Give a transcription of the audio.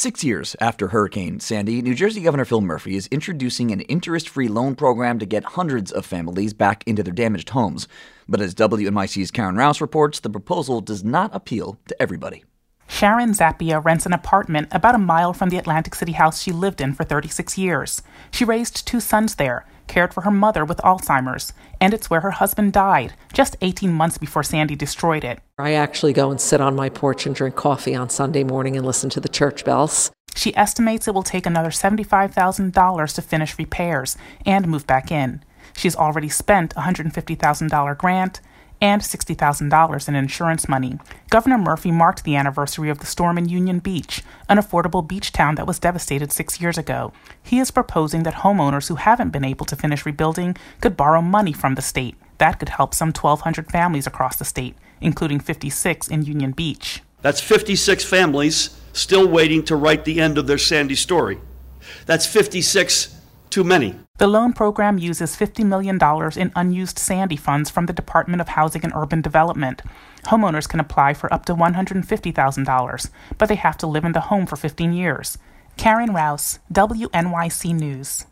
Six years after Hurricane Sandy, New Jersey Governor Phil Murphy is introducing an interest free loan program to get hundreds of families back into their damaged homes. But as WNYC's Karen Rouse reports, the proposal does not appeal to everybody. Sharon Zappia rents an apartment about a mile from the Atlantic City house she lived in for 36 years. She raised two sons there, cared for her mother with Alzheimer's, and it's where her husband died just 18 months before Sandy destroyed it. I actually go and sit on my porch and drink coffee on Sunday morning and listen to the church bells. She estimates it will take another $75,000 to finish repairs and move back in. She's already spent a $150,000 grant and $60,000 in insurance money. Governor Murphy marked the anniversary of the storm in Union Beach, an affordable beach town that was devastated six years ago. He is proposing that homeowners who haven't been able to finish rebuilding could borrow money from the state. That could help some 1,200 families across the state, including 56 in Union Beach. That's 56 families still waiting to write the end of their Sandy story. That's 56 too many. The loan program uses $50 million in unused Sandy funds from the Department of Housing and Urban Development. Homeowners can apply for up to $150,000, but they have to live in the home for 15 years. Karen Rouse, WNYC News.